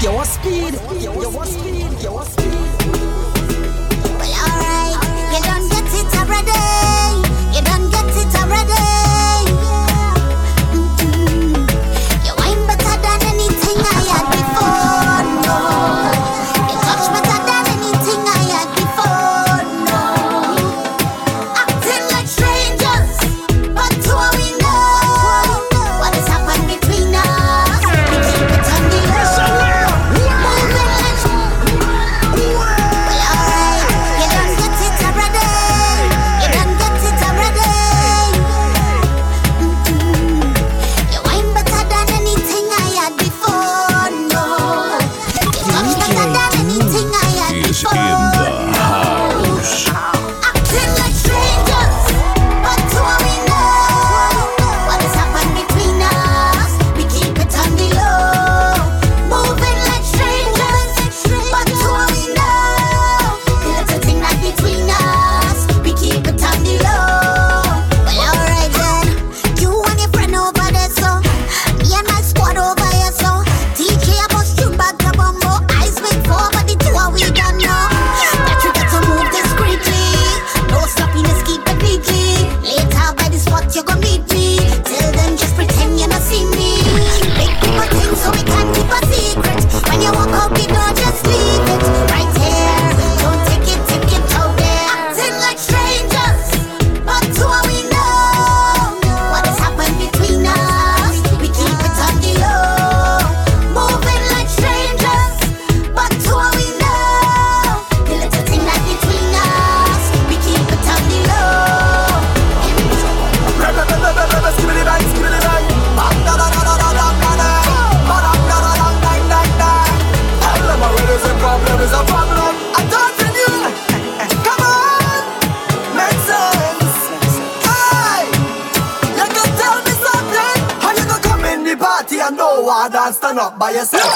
Yo, speed? Yo, speed? Yo, speed?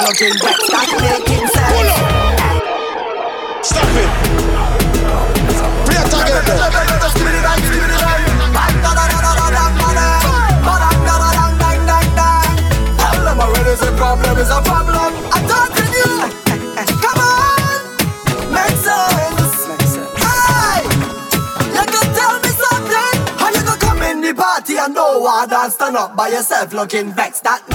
plugging back. Stop making sense. Pull up. Stop it. Play a target. Stand up by yourself, looking vexed. That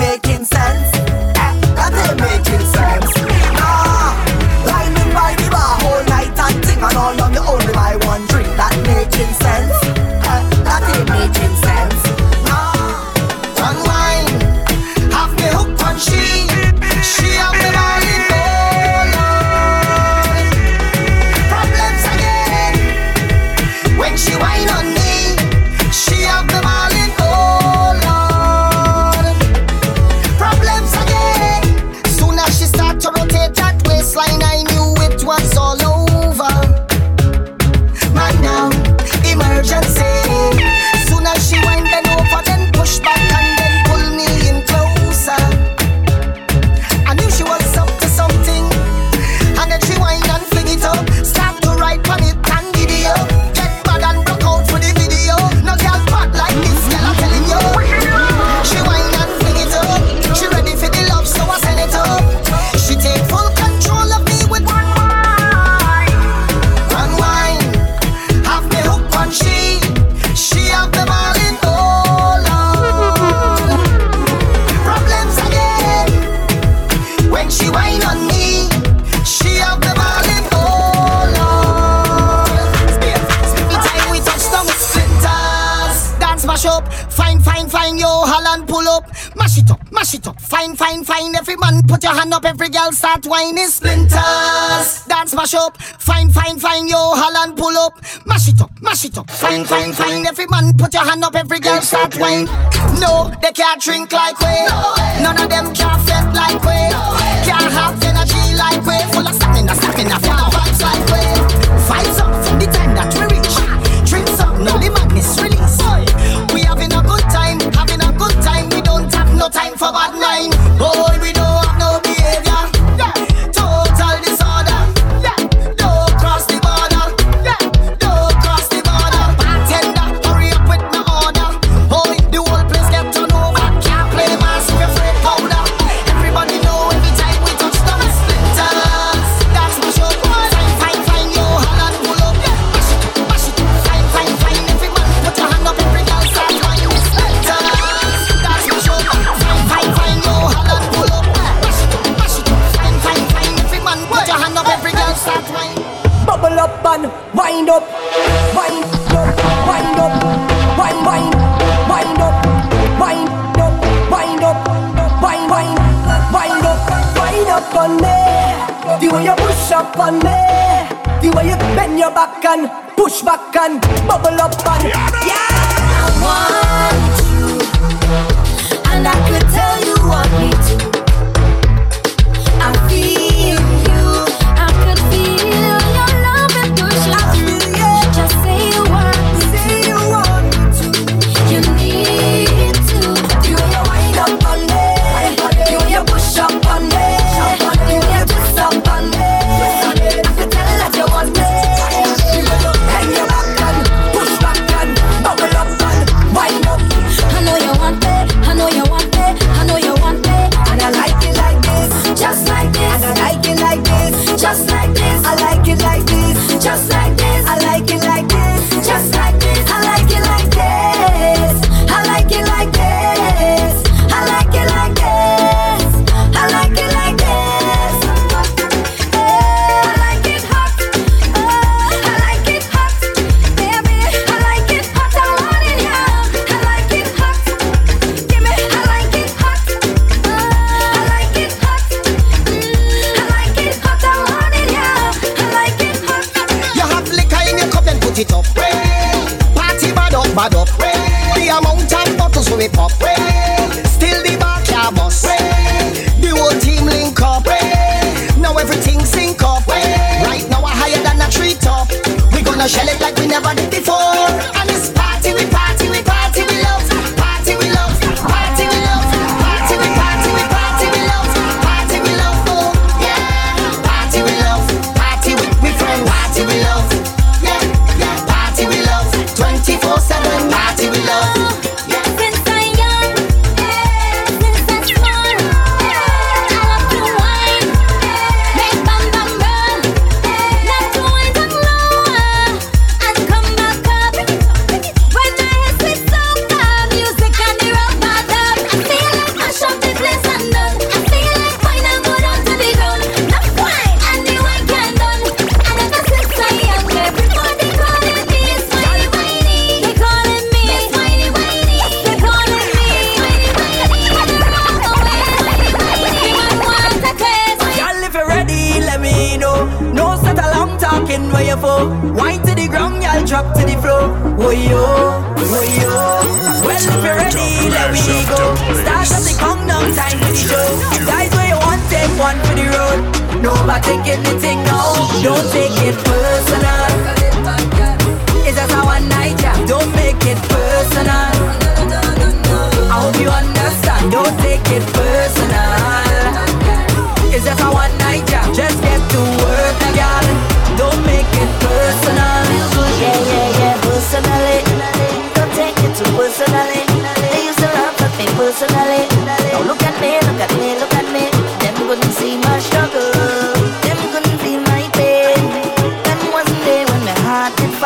Put your hand up, every girl start whining. Splinters, dance mash up. Fine, fine, fine, yo, Holland pull up. Mash it up, mash it up. Fine, fine, fine. Every man put your hand up, every girl start whining. No, they can't drink like we. None of them can't fit like we. Can't have energy like we. Full of stamina, stamina. Roll up and wind up, wind up, wind up, wind, wind, wind up, wind up, wind up, wind, wind, wind up, wind up on me. The way you push up on me, the way you bend your back and push back and bubble up and yeah. yeah.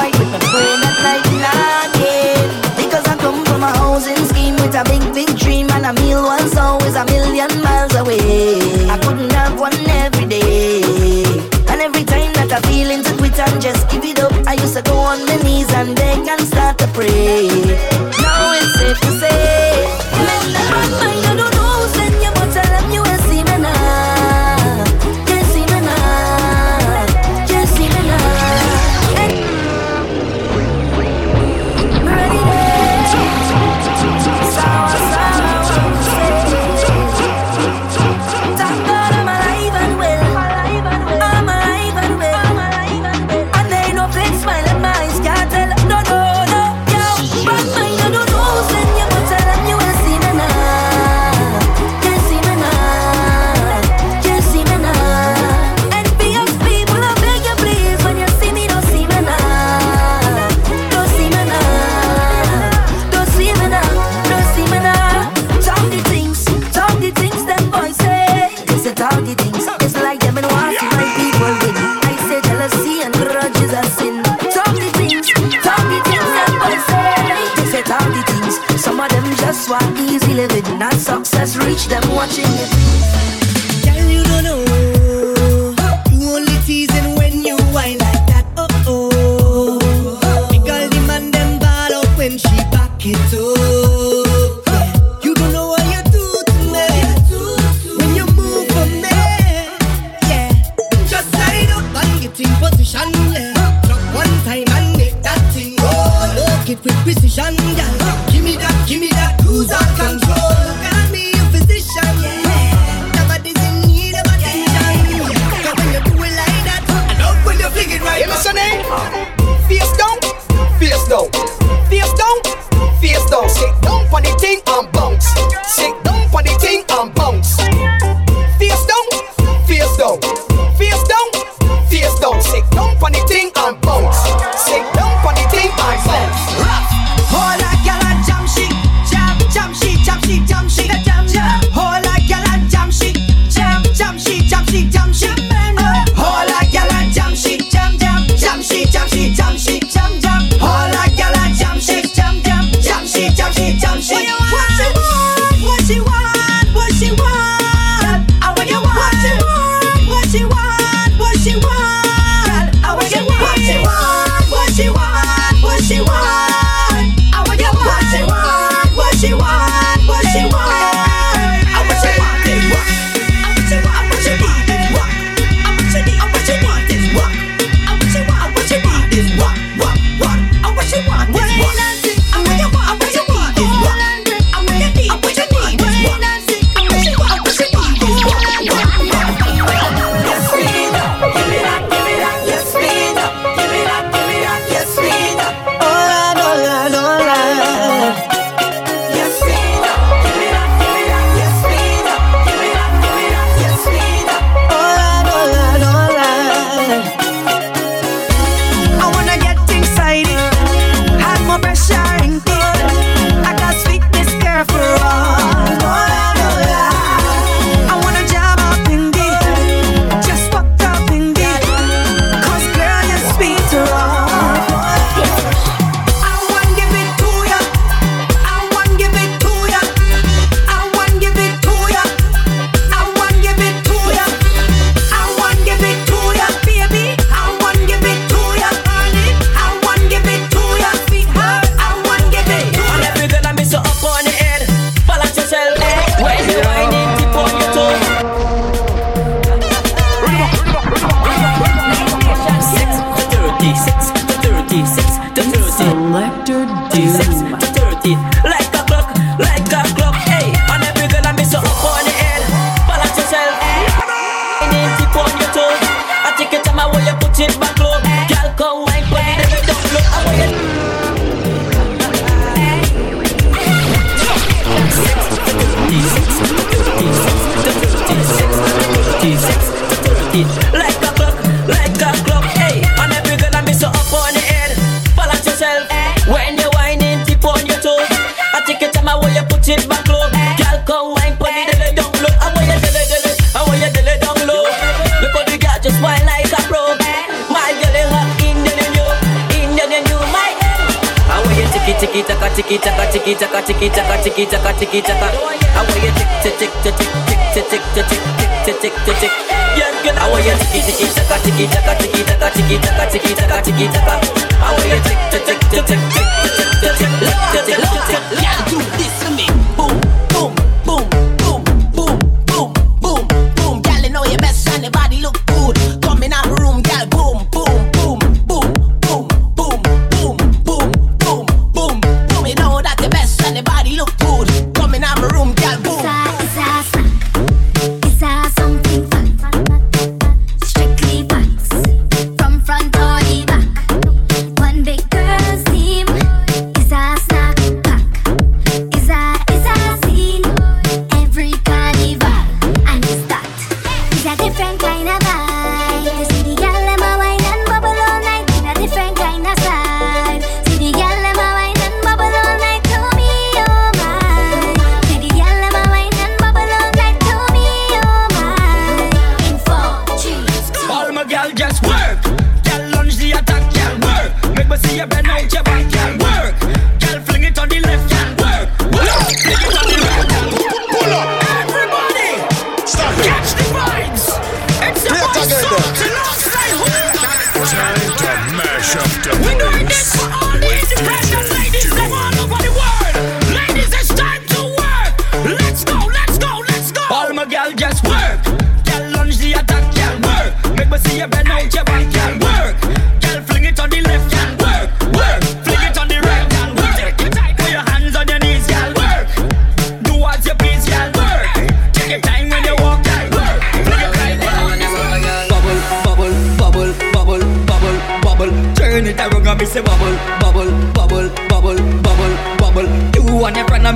fight with my brain at night nagging. Because I come from a housing scheme with a big, big dream, and a meal once always a million miles away. I couldn't have one every day. And every time that I feel into quit and just give it up, I used to go on my knees and beg.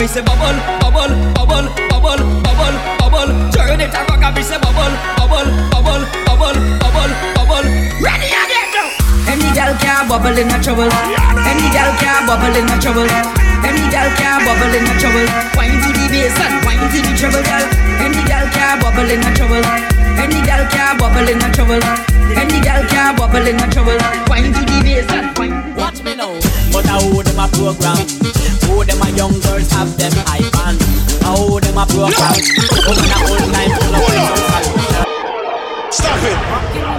Me say bubble, bubble, bubble, bubble, bubble, bubble. Turn it around and me say bubble, bubble, bubble, bubble, bubble, bubble. Ready again, now. Any gal can bubble in a trouble. Any gal can bubble in a trouble. Any gal can bubble in a trouble. Wine to the bass and wine to the treble, gal. Any gal can bubble in a trouble. Any gal can bubble in a trouble. Any gal can bubble in a trouble. Wine to the bass and wine. Watch me now, but I hold them a program. Who them a young girls have them high band. I hold them a program. Woman a whole time full of Pull up. Stop it.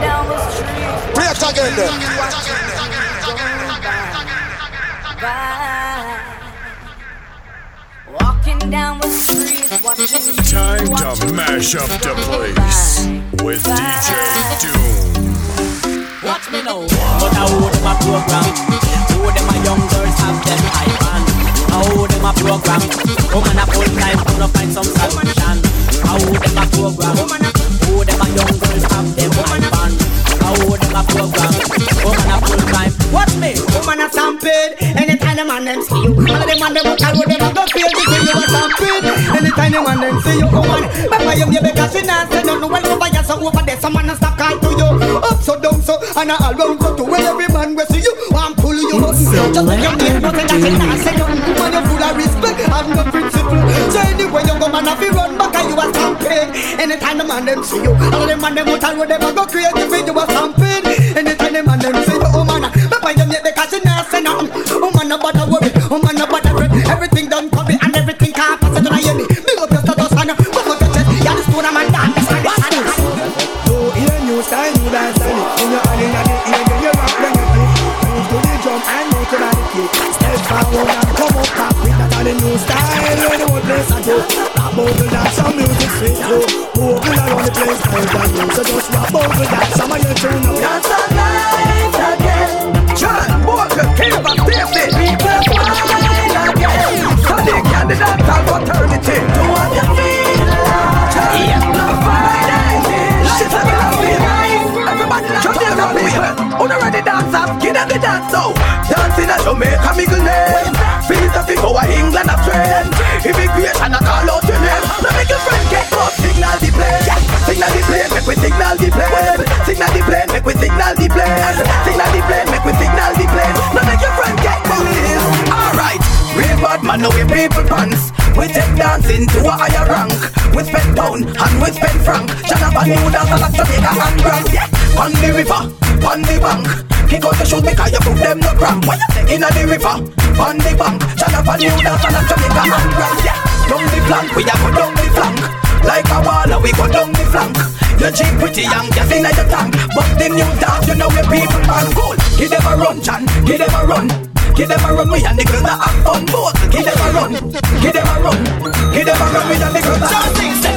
down the street. Play it again then. Walking down the street, watching Time to mash up the place with DJ Doom. Watch me now, but I hold them a program. Who them a young girls have them high band. Hold them a program. Woman a full time of find some solution. Hold them a program. Who them a young girls have them high band. I hold them a program. Woman a full time. Watch me, woman a stampede. Anytime the man them see you, all of them man them walk out with them a go feel the thing you a stampede. Anytime the man them see you, woman, Remember you baby cause she not say nothing when over here so over there some man a stop call to you. Up so down so and all round so to where every man will see you want pull you up. Just like your mate but that she not say nothing. Man you full of respect and no principle. So anyway you go man a fi run back and you a stampede. Anytime the man them see you, all of them man them out and with them a go crazy for you a a stampede. Anytime them and them oh see the woman, but by them yet they can't see nothing. Oh woman, nobody worry. Oh woman, nobody. We signal the plane. Signal the plane, make we signal the plane. Now make your friend get up. Alright. Real bad man, know we people pants. We take dancing to a higher rank. We spend pound and we spend franc. Jonathan new dance like Jamaica and Grand. Yeah. On the river, on the bank. Kick out your shoes because you put them no cramp. Why you say inna the river, on the bank, on you dance a Jamaica and grand. Yeah, down the flank, we a go down the flank. Like a wall, we go down the flank. You cheap pretty young, gas inna your tank, but the new dog, you know we people man cool. Give them a run, John, give them a run. Give them a run, we and the girls that have fun both. Give them a run, give them a run, give them a run, we and the girls that have fun.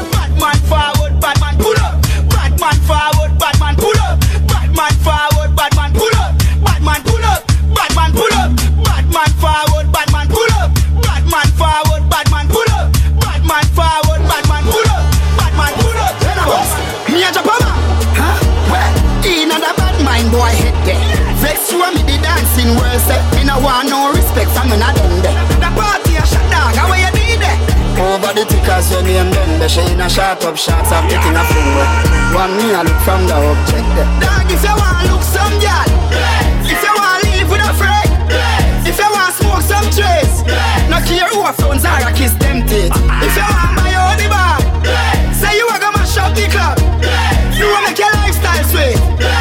When me and them She in a shot up shots I'm getting a finger One me I look from the object Dog if you want to look some girl If you want to live with a friend If you want to smoke some trace No care who a phones are a kiss them teeth. Uh-huh. If you want my own the bar Say you a go mash up the club. You wanna make your lifestyle sweet.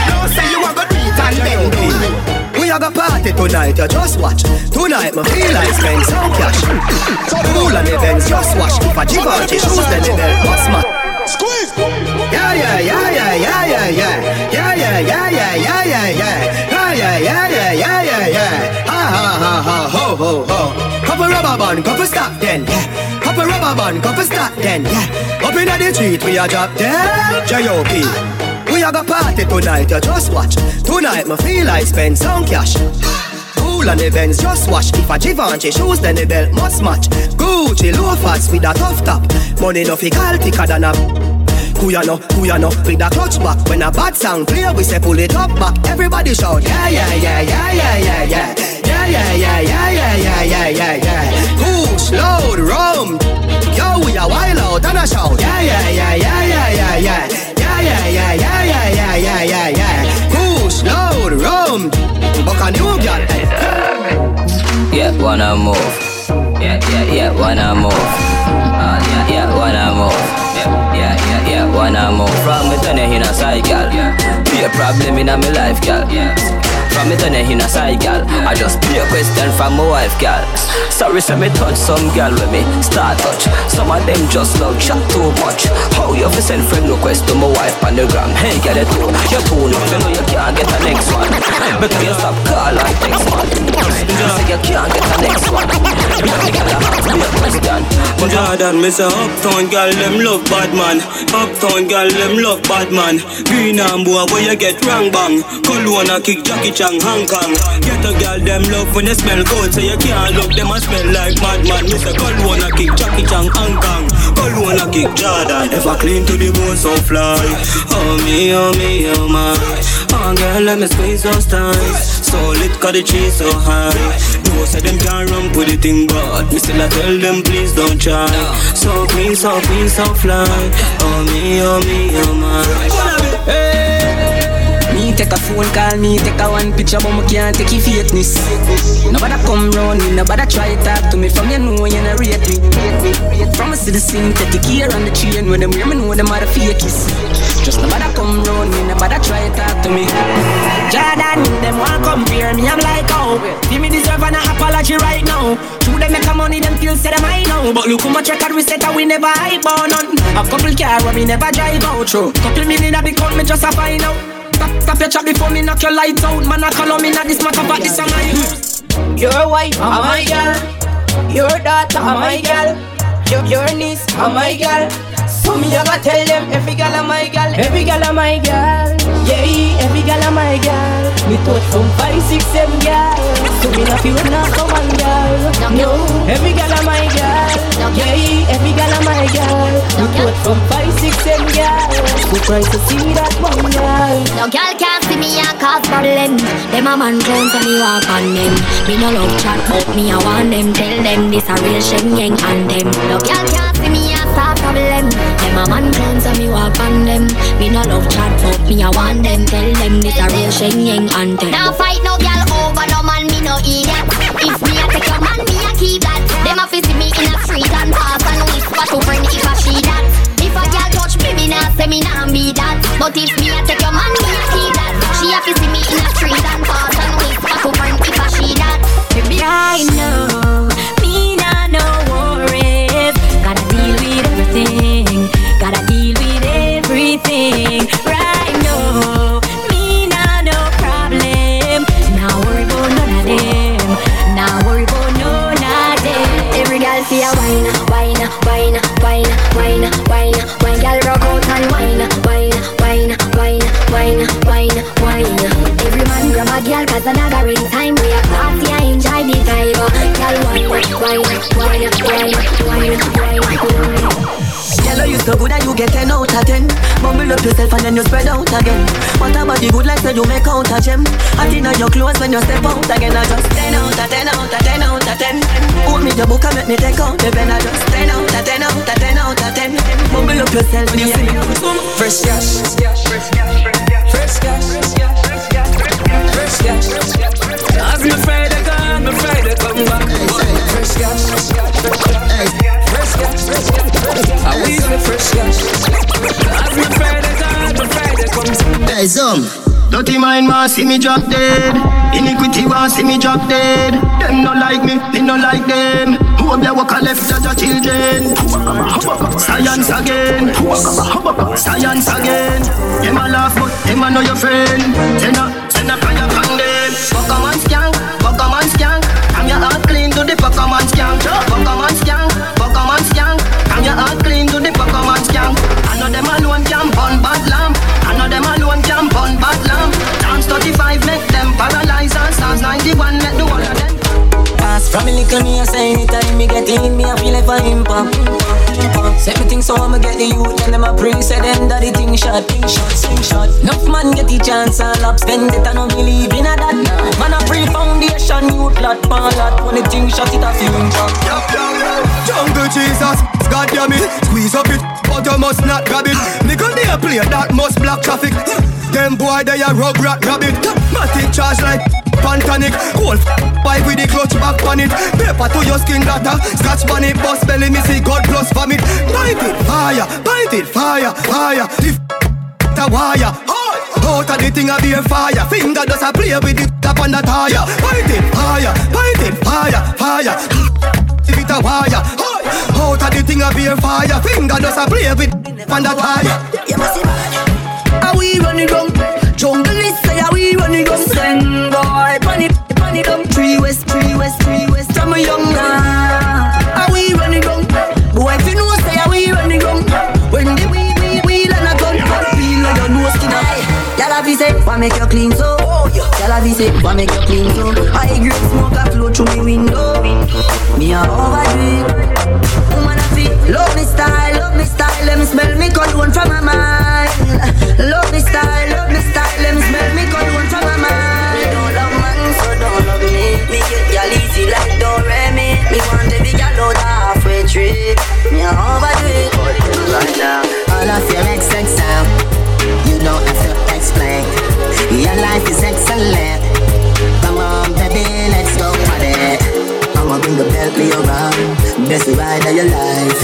No say you a go do it and bend down We a go party tonight, you just watch. Tonight, me feel like spend some cash. Cool and events, just watch. But if a Givenchy shoes, then the belt must match. Squeeze. Yeah, yeah, yeah, yeah, yeah, yeah, yeah. Yeah, yeah, yeah, yeah, yeah, yeah, yeah. Yeah, yeah, yeah, yeah, yeah, yeah, yeah. Ha, ha, ha, ha, ho, ho, ho. Couple rubber band, couple stop then, yeah. Couple rubber band, couple stop then, yeah. Up inna the street, we a drop dead. J.O.P. We a go party tonight, you just watch. Tonight, me feel like spend some cash. Cool and events, just watch. If a Givenchy shoes, then the belt must match. Gucci loafers with a tough top. Money no fi call thicker than a. Kuyano, Kuyano, with a clutch back. When a bad sound play, we say pull it up back. Everybody shout, yeah, yeah, yeah, yeah, yeah, yeah, yeah. Yeah, yeah, yeah, yeah, yeah, yeah, yeah, yeah, yeah. Push, load, rum. Yo, we a wild out and a shout. Yeah, yeah, yeah, yeah, yeah, yeah, yeah yeah, yeah, yeah, yeah, yeah, yeah, yeah, yeah. yeah. Push load rum? Buck a new girl. Yeah, wanna move. Yeah, yeah, yeah, wanna move. Uh, yeah, yeah, wanna move. Yeah, yeah, yeah, wanna move From me turn in a side, gal Be a problem in me life, gal From me turn in a side, gal I just be a question from my wife, girl. Sorry, say me touch some girl with me start touch. Some of them just love chat too much. How you fi send friend request to my wife on the gram? Hey, girl, you too, You're too enough. You know you can't get the next one. Better you stop call and text man. You say you can't get the next one. Because girl, I have to be a question. Jordan, me say uptown girl them love bad man. Uptown girl them love bad man. Green and boy where you get wrong bang. Cologne kick Jackie Chan Hong Kong. Get a girl them love when they smell good, so you can't look them and smell like madman. Me say Cologne kick Jackie Chan Hong Kong. Cologne kick Jordan. If I clean to the bone so fly. Oh me, oh me, oh my. Oh girl, let me squeeze those thighs. So lit, cause the cheese so high. No say them can't run with the thing, but me still I tell them please don't try. So clean, so clean, so fly. Oh me, oh me, oh my. Me take a phone call, me take a one picture, but me can't take your fakeness. Nobody come round me, nobody try talk to me. From you know you not rate me. From a see the synthetic gear on the chain when them me know them are the fakies. Just nobody come round me, nobody try talk to me. Jordan, them want compare me, I'm like oh, give me deserve an apology right now. True them make a money, them feel say them I know, but look how much record we set and we never hype on none. A couple car we never drive out through. Couple million a become me just a find out. Stop, stop your chat before me knock your lights out. Man, I call on me, not this matter, but this am I. Your wife, I'm my girl. Your daughter, I'm my girl. Your, your niece, I'm my girl. So me a go tell them every girl am my girl, every girl am my girl. Yeah, every girl am my girl. Me touch from five, six, seven girl. So me not feel not for one girl. No, every girl am my girl. Yeah, every girl am my girl. Me touch from five, six, seven girl. Surprised to see that one girl. No girl can't see me and cause problem. Them a man clowns and me walk on them. Me no love chat, but me I want them. Tell them this a real Shen Yeng anthem. No girl can't see me and problem. Them a man clowns and me walk on them. Me no love chat fuck me I want them. Tell them this a real Shen Yeng anthem. Now fight no girl over no man me no idiot. If me a take your man me a keep that. Them a fi see me in a street and pass and whisper to friend if I she that. If a girl touch me me nah say me nah be that. But if me a take your man me a keep that. She a fi see me in a street and pass and whisper to friend if I she that. Baby I know. During time we a party, I enjoy the vibe. Girl, why, why, why, why, why, why? Hello, you so good that you get 10 out of 10 Bumble up yourself and then you spread out again. What about the good life that you make out of gem? I think that your clothes when you step out again. I just 10 out of 10 out of 10 out of 10 Hold me the book and make me take out the pen. I just 10 out of 10 out of 10 out of 10 Bumble up yourself when you see me. Fresh cash Fresh cash. Fresh cash. Fresh cash. As back. Fresh cash. Fresh. Fresh cash. I me fresh cash. As me me come. Some. Dirty mind want see me drop dead. Iniquity want see me drop dead. Them no like me, me no like them. Who up there walk a left judge your children? Science again. Science again. Them laugh but them know your friend. Send a send man skank. Man skank, man skank. I'm your heart clean to the man skank. I know them alone can burn bad lamp. I know them alone can burn bad lamp. Dance 35 make them paralyze and Psalms 91 let the whole of them. Pass from me little me a say anytime me get in me a feel like a impact. Say me think so I'ma get the youth and them a pray say them that the thing shot, thing shot, thing shot. Enough man get the chance and lap spend it and no believe in a that. Man a pre foundation youth lot, man lot. When the thing shot it a feel impact. Jungle Jesus, God damn it Squeeze up it, but you must not grab it. Nigga they a play that must block traffic. Them boy they a rug rat rabbit. Matic charge like Pantanic. Cold pipe with the clutch back on it. Paper to your skin data Scratch on it, bust belly me see God plus vomit. Bite it, fire, bite it, fire, fire. The the wire. Out of the thing a be a fire. Finger does a play with the tap on the tire. Bite it, fire, bite it, fire, fire. If it a wire. Out of the thing a be a fire. Finger does a play with it on the tire. You must see Are we running wrong? Jungle is say are we running wrong? Send Say, why make you clean so? High grade smoke a flow through me window. Me a overdo it. Best ride of your life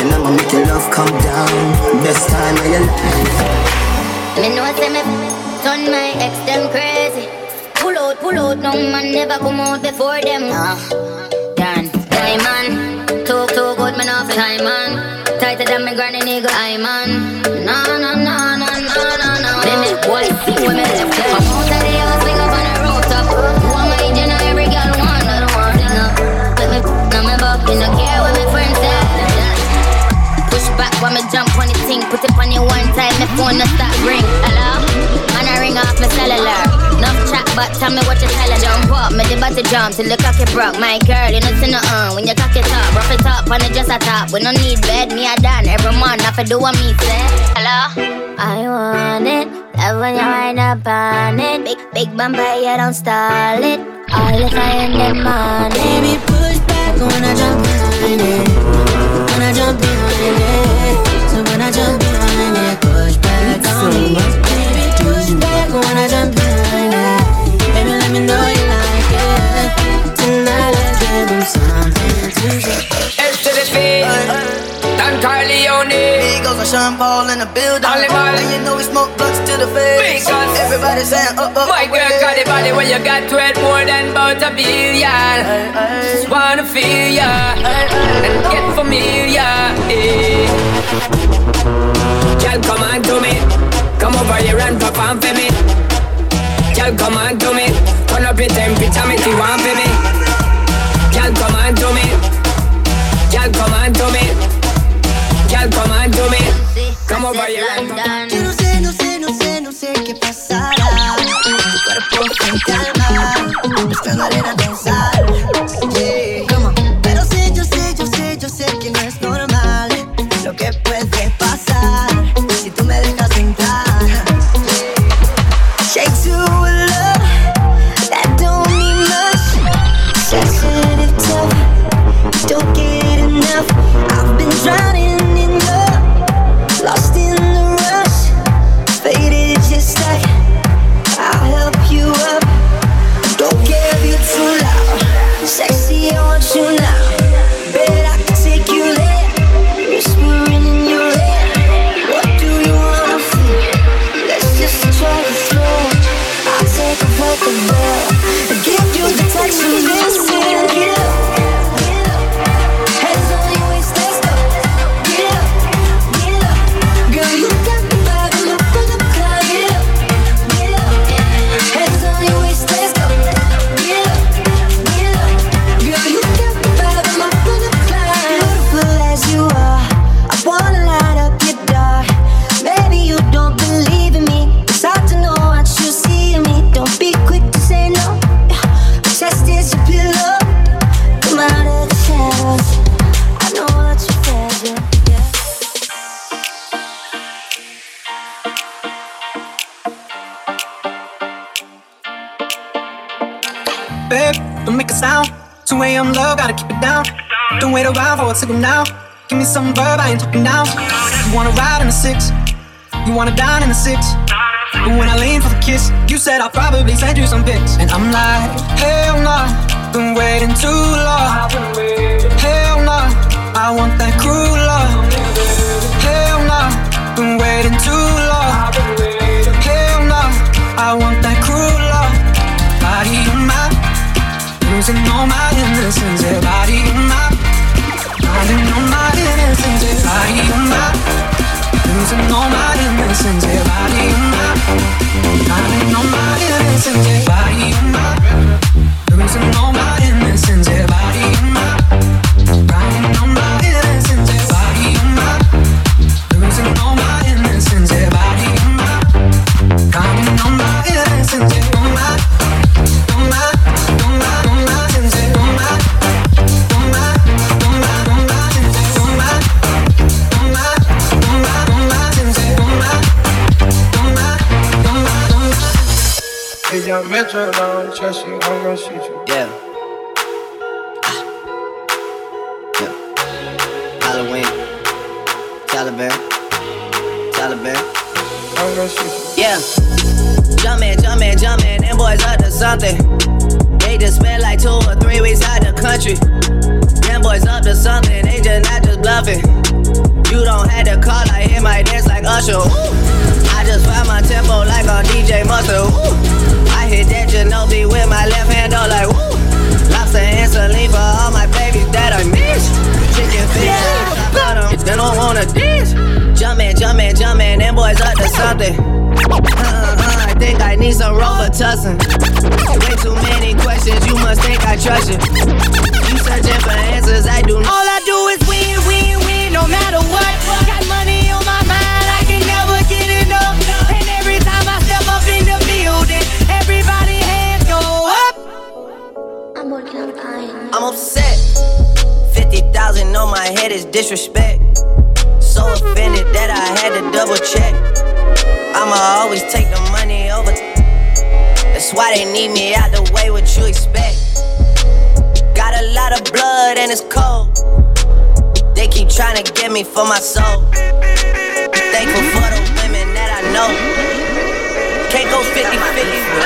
And I'ma make your love come down Best time of your life Me know I say me turn my ex them crazy. Pull out, pull out, no man never come out before them. Done. Diamond, too too good, man off time man. Tighter than me granny nigga, I man. No no no no no no no. Me make boy see when me left Put it on you one time, my phone no stop ring. Hello? Man, I ring off my cellular. Enough chat, but tell me what you tell her. Jump up, me the body jump till the cocky broke. My girl, you know see no uh, when you cock it up, rough it up, and it just a top. We no need bed, me a done every month. I do what me say. Hello? I want it. Love when you wind up on it. Big, big bumper, you don't stall it. All the time in the morning. Baby, push back when I jump behind it. When I jump behind it. I jump it. Baby, let me know you like it. Tonight, something to say. S to the Paul in the building. And you know we smoke to the face. Because Everybody girl got the body you got to it more than about a billion. Wanna feel ya and get familiar. eh. Girl, come on to me. Come over here and perform for me. Girl, come on to me. Turn up your temperature, make you want for me. Girl, come on to me. Girl, come on to me. Girl, come on to me. Come over here and qué pasará. Tu cuerpo se calma, buscando arena danzar. Yeah. the I'll probably send you some pics. And I'm like, hell nah, been waiting too long. Hell nah, I want that If young Metro don't you, I'm gonna shoot you. Yeah. Ah. Yeah. Halloween. Taliban. Taliban. You. Yeah. Jumpin', jumpin', jumpin', them boys up to something. They just spent like two or three weeks out the country. Them boys up to something, they just not just bluffing. You don't have to call, I hear my dance like Usher. Ooh. I just found my tempo like on DJ Mustard. Ooh. I that Ginobili with my left hand, though, like woo. Lobster and saline for all my babies that I miss. Chicken fish, yeah. they don't wanna dance. Jumpin', jumpin', jumpin', them boys up to something. Uh-huh, I think I need some Robitussin. Way too many questions, you must think I trust you. You searching for answers, I do not. All I do is win, win, win, no matter what. Got money upset. 50,000 on my head is disrespect. So offended that I had to double check. I'ma always take the money over. That's why they need me out the way, what you expect. Got a lot of blood and it's cold. They keep trying to get me for my soul. Thankful for the women that I know. Can't go 50 50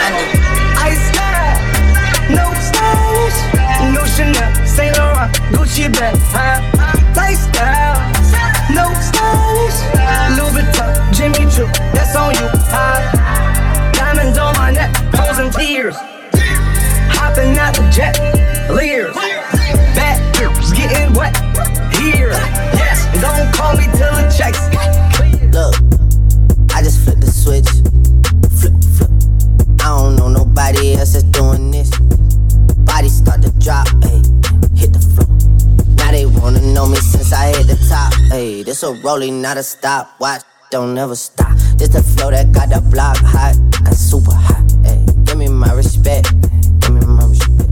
rolling, not a stop. Watch, don't never stop. This the flow that got the block hot, got super hot, ayy. Give me my respect, give me my respect.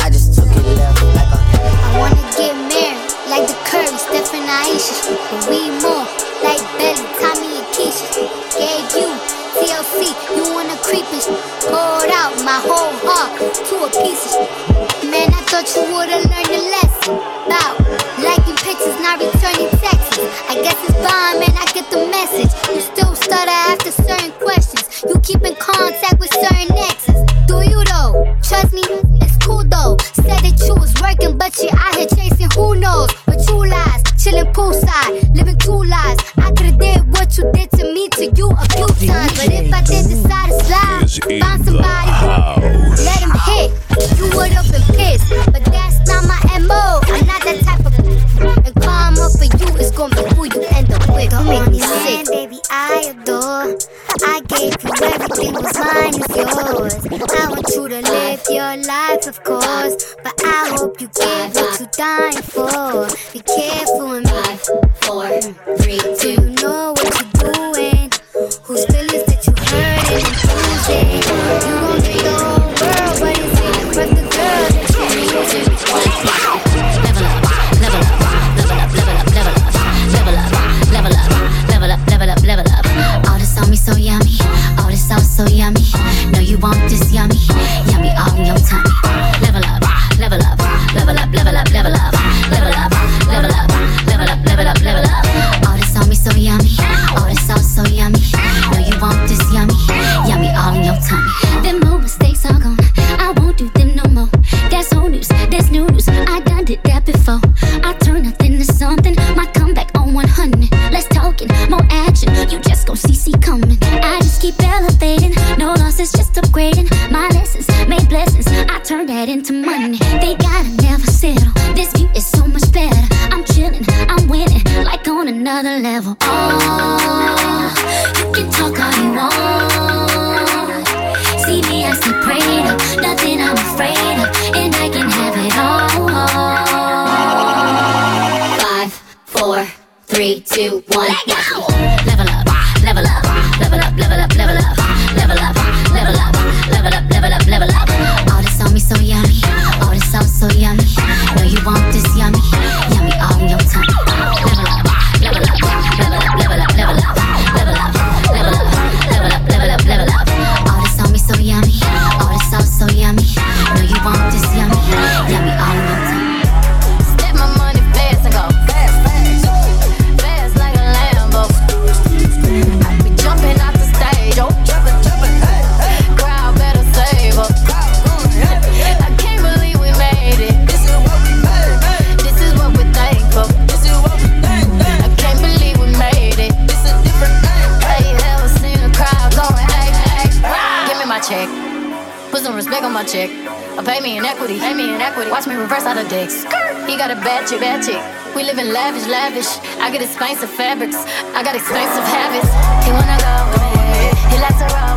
I just took it left like a. I wanna get married, like the Curry, Steph and Ayesha. We more, like Belly, Tommy and Keisha. Gave you TLC, you wanna creep and poured out my whole heart to a piece of sh- Man, I thought you would've learned a lesson message. You still stutter after certain questions. You keep in contact with certain exes. Do you though? Trust me, it's cool though. Said that you was working, but you out here chasing who knows. But you lies, chilling poolside, living two lives. I could've did what you did to me to you a few times. But if I did decide to slide, find somebody, mine is yours. I want you to live your life, of course. But I hope you give what you dying for. Be careful with me. Four, three, two. You know bad chick, bad chick. We live in lavish, lavish. I got expensive fabrics, I got expensive habits. He wanna go with me, he likes to roll.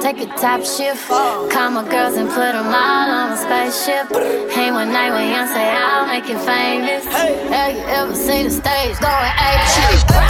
Take a top shift. Call my girls and put them all on a spaceship. Hang one night with Beyonce, I'll make you famous. Have you ever seen the stage going ape shit?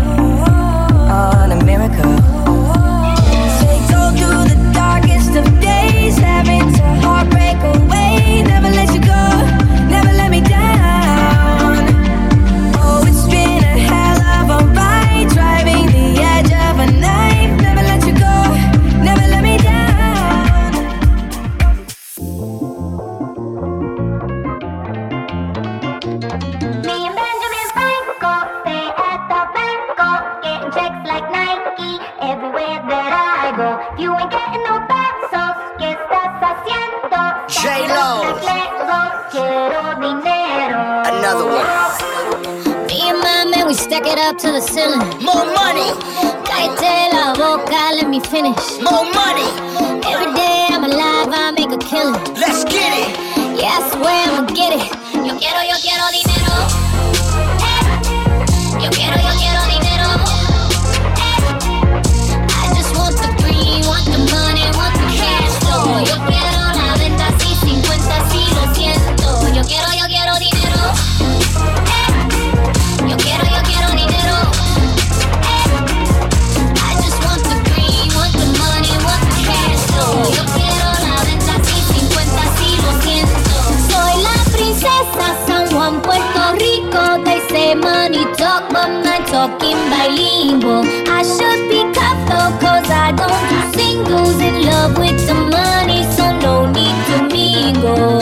finish. No. bilingual. I should be careful cause I don't do singles in love with the money, so no need to mingle.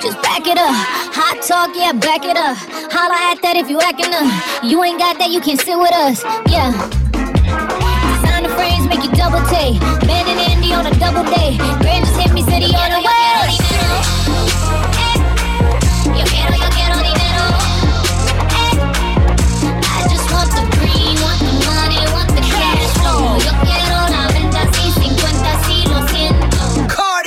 Just back it up. Hot talk, yeah, back it up. Holla at that if you acting up. You ain't got that, you can sit with us. Yeah. Sign the frames, make you double take. Man and Andy on a double day. Grand just hit me, city on the way.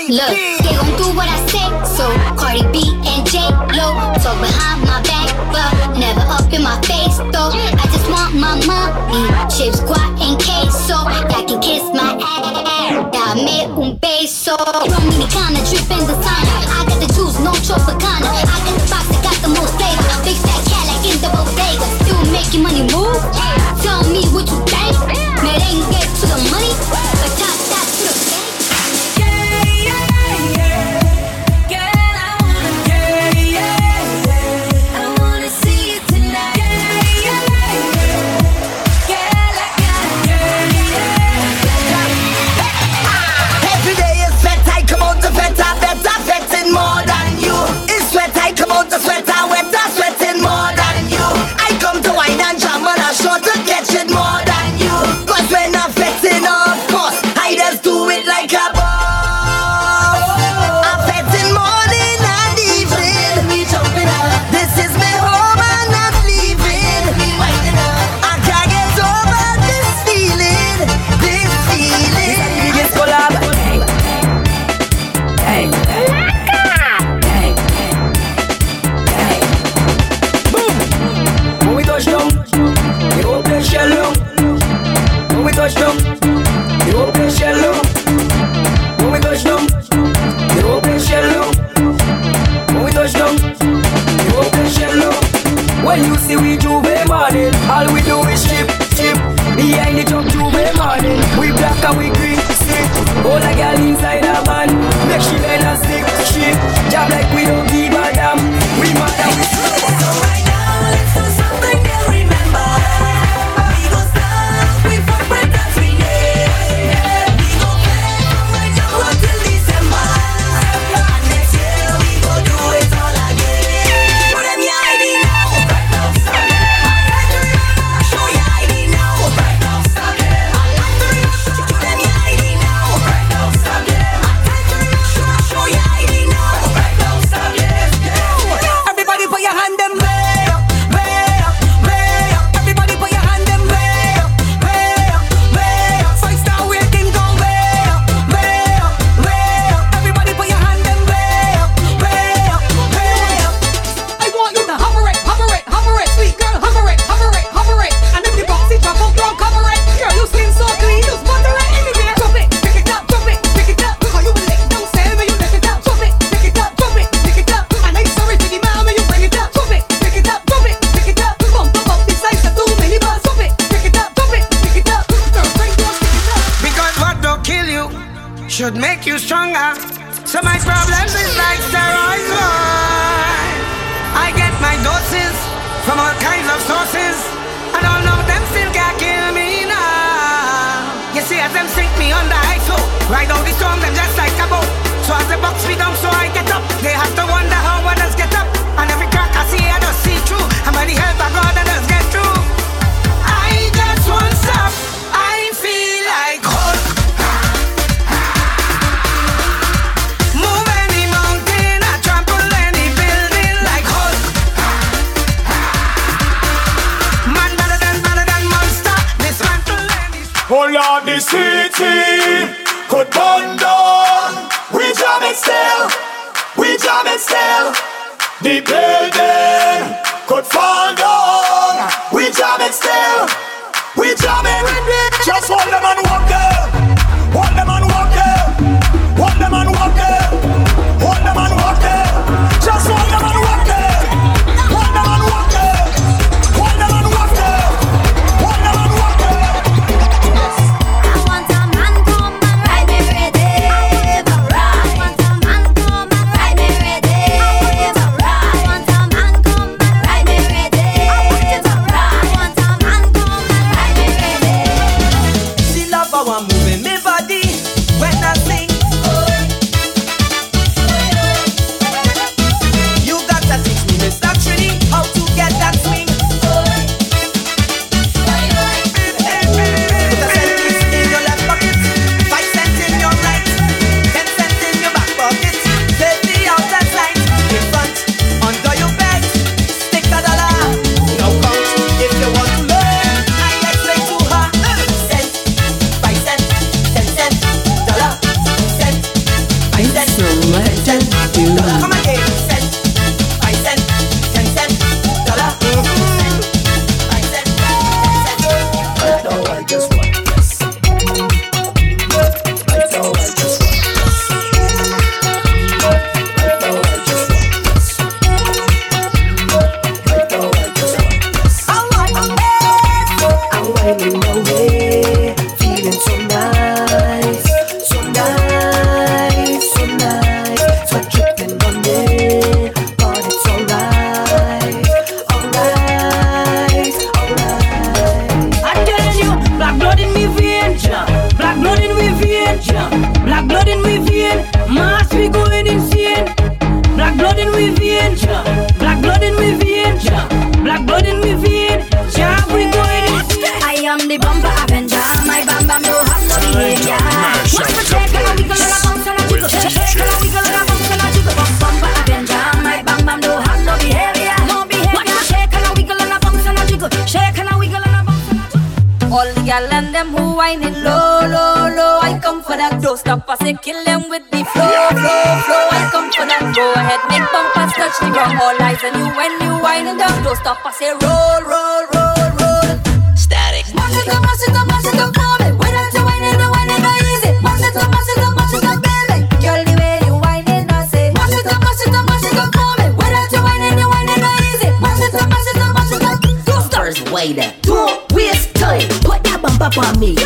Look, they gon' do what I say. So Cardi B and J Lo talk behind my back, but never up in my face though. I just want my money, chips, guac, and queso. Y'all can kiss my ass. Dame un beso. Dominicana, drippin' designer. I got the juice, no tropicana. I got the box that got the most flavor. Big fat cat like in the bodega. Still making money move. should make you stronger. So my problems is like steroids. I get my doses from all kinds of sources, and all know them still can kill me now. You see, as them sink me under, ice, flow. Ride out the storm, them just like a boat. So as the box me down, so I get up. They have to wonder how others get up, and every crack I see, I just see through. And by the help of God, I just whole of the city could burn down. We jam it still, we jam it still. The building could fall down. We jam it still, we jam it. Just hold them and walk them. com.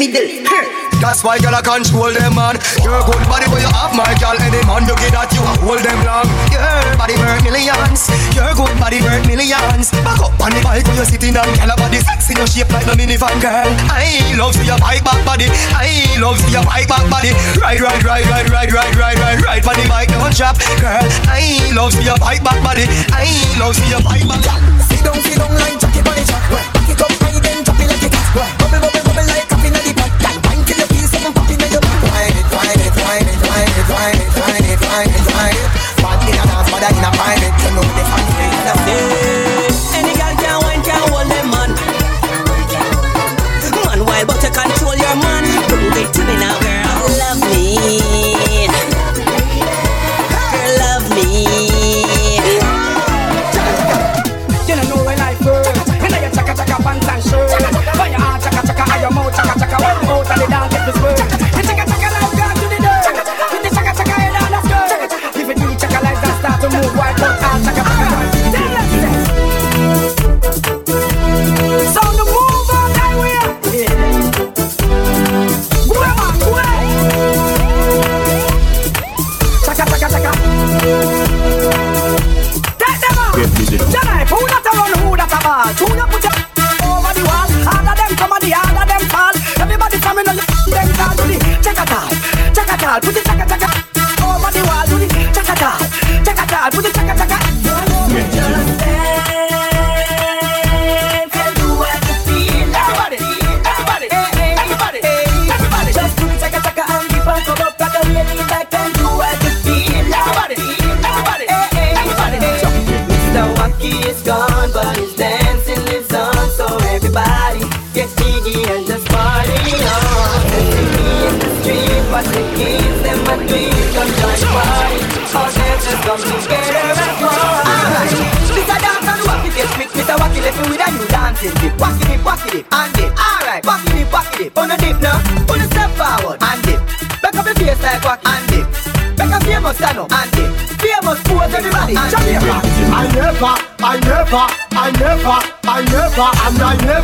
middle. That's why girl I control them man. Your good body boy you have my girl. Any man you get at you hold them long. Your body worth millions. Your good body worth millions. Back up on the bike when you're sitting down. Girl, a body sexy no shape like no minivan girl. I love see your bike back body. I love see your bike back body. Ride, ride, ride, ride, ride, ride, ride, ride, ride on the bike don't drop, girl. I love see your bike back body. I love see your bike back. Sit down, sit down like.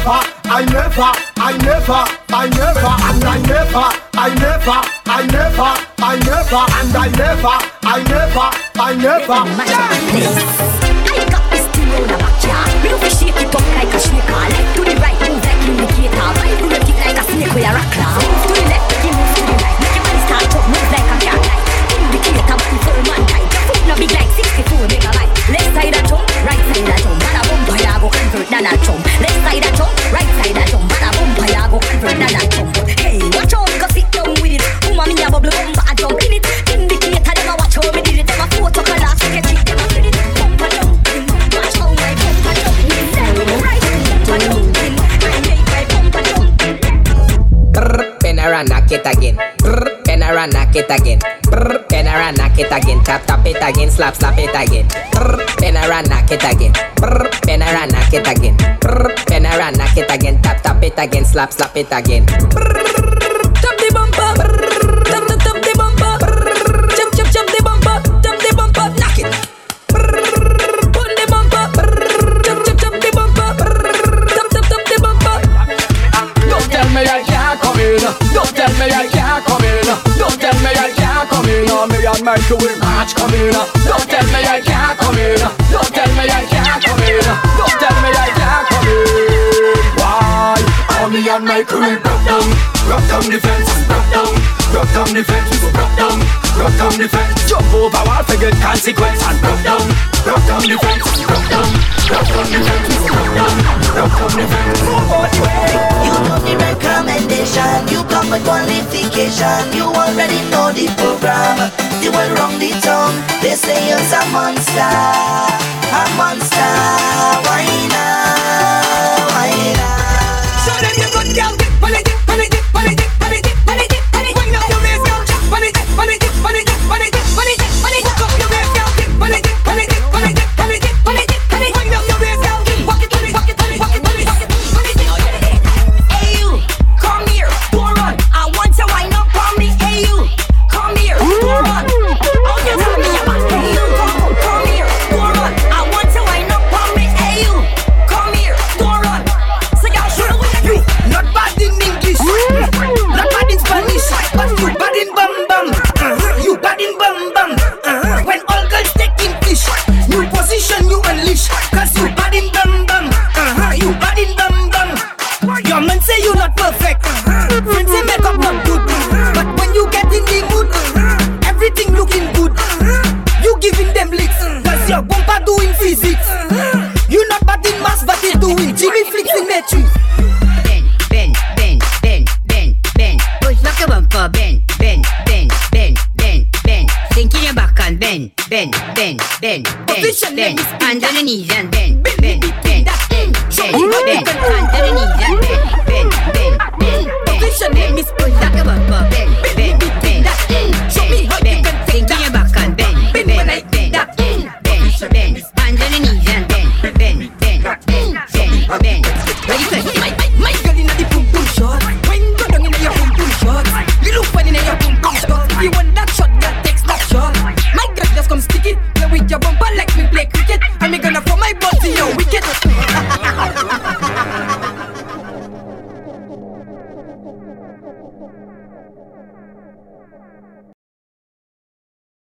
never, I never, I never, I never, and I never, I never, I never, I never, and I never, I never, I never. Knock it again, tap tap it again, slap slap it again. Brr, bend around, knock it again. Brr, bend around, knock it again. Brr, bend around, knock it again, tap tap it again, slap slap it again. Brr. my cool match come in Don't tell me I can't come in. Don't tell me I can't come in. Don't tell me I can't come in. Why? Army and my crew broke down. Broke down the fence, broke down. Broke down the fence, broke down, broke down the fence. Jump over wall for get consequence and broke down, broke down the fence, broke down, broke down the fence, broke down, broke down the fence. Move on the way. You know the recommendation, you come with qualification, you already know the program. You were wrong the tongue, they say you're a monster, a monster. Why now? Why now?